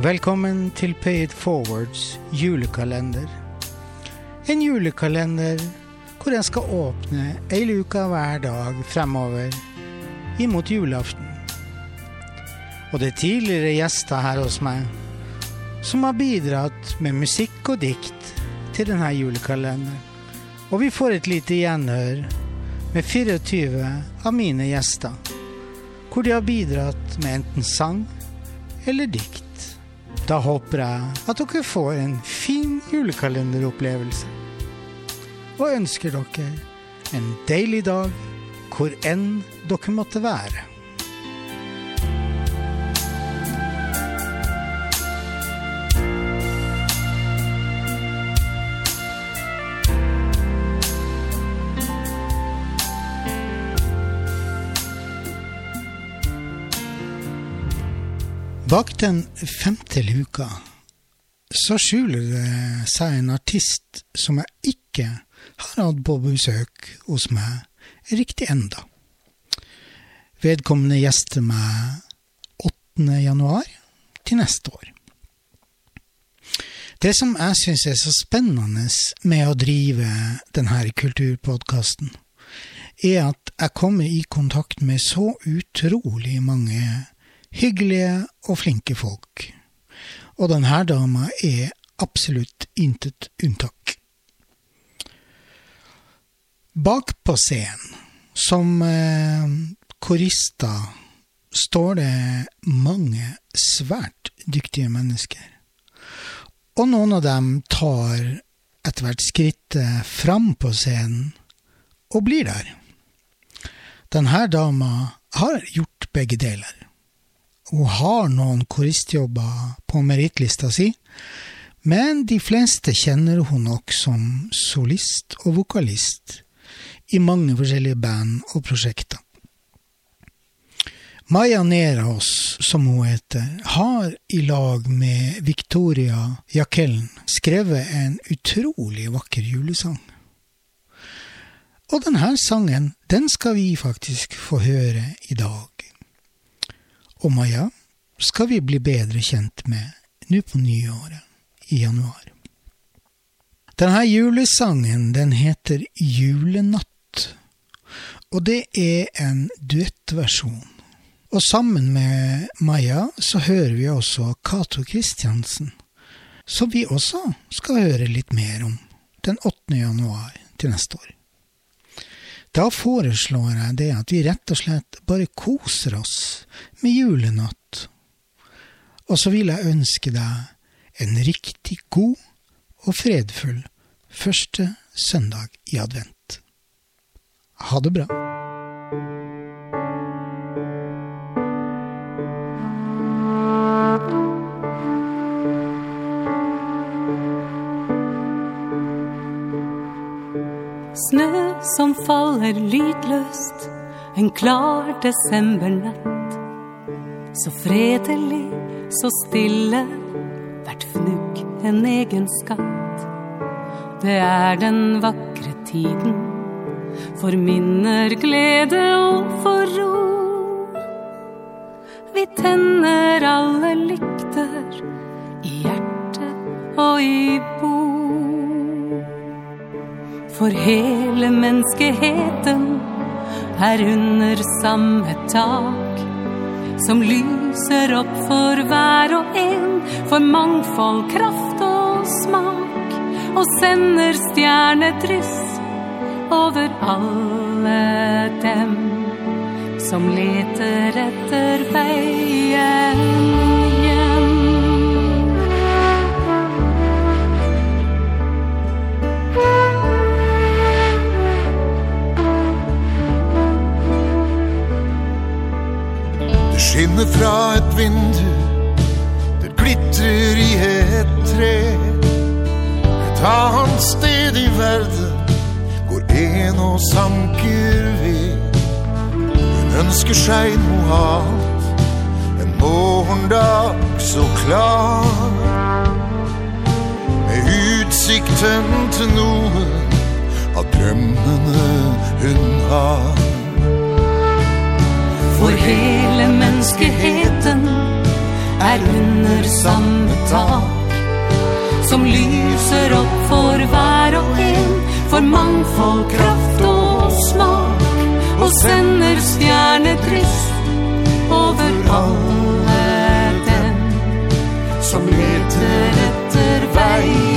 Velkommen til Pay It Forwards julekalender. En julekalender hvor jeg skal åpne ei luke hver dag fremover imot julaften. Og det er tidligere gjester her hos meg som har bidratt med musikk og dikt til denne julekalenderen. Og vi får et lite gjenhør med 24 av mine gjester, hvor de har bidratt med enten sang eller dikt. Da håper jeg at dere får en fin julekalenderopplevelse. Og ønsker dere en deilig dag hvor enn dere måtte være. Bak den femte luka så skjuler det seg en artist som jeg ikke har hatt på besøk hos meg riktig enda. Vedkommende gjester meg 8. januar til neste år. Det som jeg syns er så spennende med å drive denne kulturpodkasten, er at jeg kommer i kontakt med så utrolig mange hyggelige og flinke folk. Og denne dama er absolutt intet unntak. Bak på scenen, som eh, korister, står det mange svært dyktige mennesker. Og noen av dem tar etter hvert skrittet fram på scenen og blir der. Denne dama har gjort begge deler. Hun har noen koristjobber på merittlista si, men de fleste kjenner hun nok som solist og vokalist i mange forskjellige band og prosjekter. Maja Nerås, som hun heter, har i lag med Victoria Jakellen skrevet en utrolig vakker julesang. Og denne sangen, den skal vi faktisk få høre i dag og Maja skal vi bli bedre kjent med nå på nyåret i januar. Denne julesangen den heter Julenatt, og det er en duettversjon. Og sammen med Maja så hører vi også Cato Kristiansen, som vi også skal høre litt mer om den 8. januar til neste år. Da foreslår jeg det at vi rett og slett bare koser oss med julenatt. Og så vil jeg ønske deg en riktig god og fredfull første søndag i advent. Ha det bra. Snø som faller lydløst en klar desembernatt. Så fredelig, så stille, hvert fnugg en egen skatt. Det er den vakre tiden for minner, glede og for ro. Vi tenner alle lykter i hjertet og i bo for hele menneskeheten er under samme tak. Som lyser opp for hver og en, for mangfold, kraft og smak. Og sender stjernedryss over alle dem som leter etter veien skinner fra et vindu, det glitrer i et tre. Et annet sted i verden går en og sanker ved. Hun ønsker seg noe annet, en morgendag så klar. Med utsikten til noen av drømmene hun har. For hele menneskeheten er under samme tak Som lyser opp for hver og en For mangfold, kraft og smak Og sender stjernedryss Over alle dem Som leter etter veien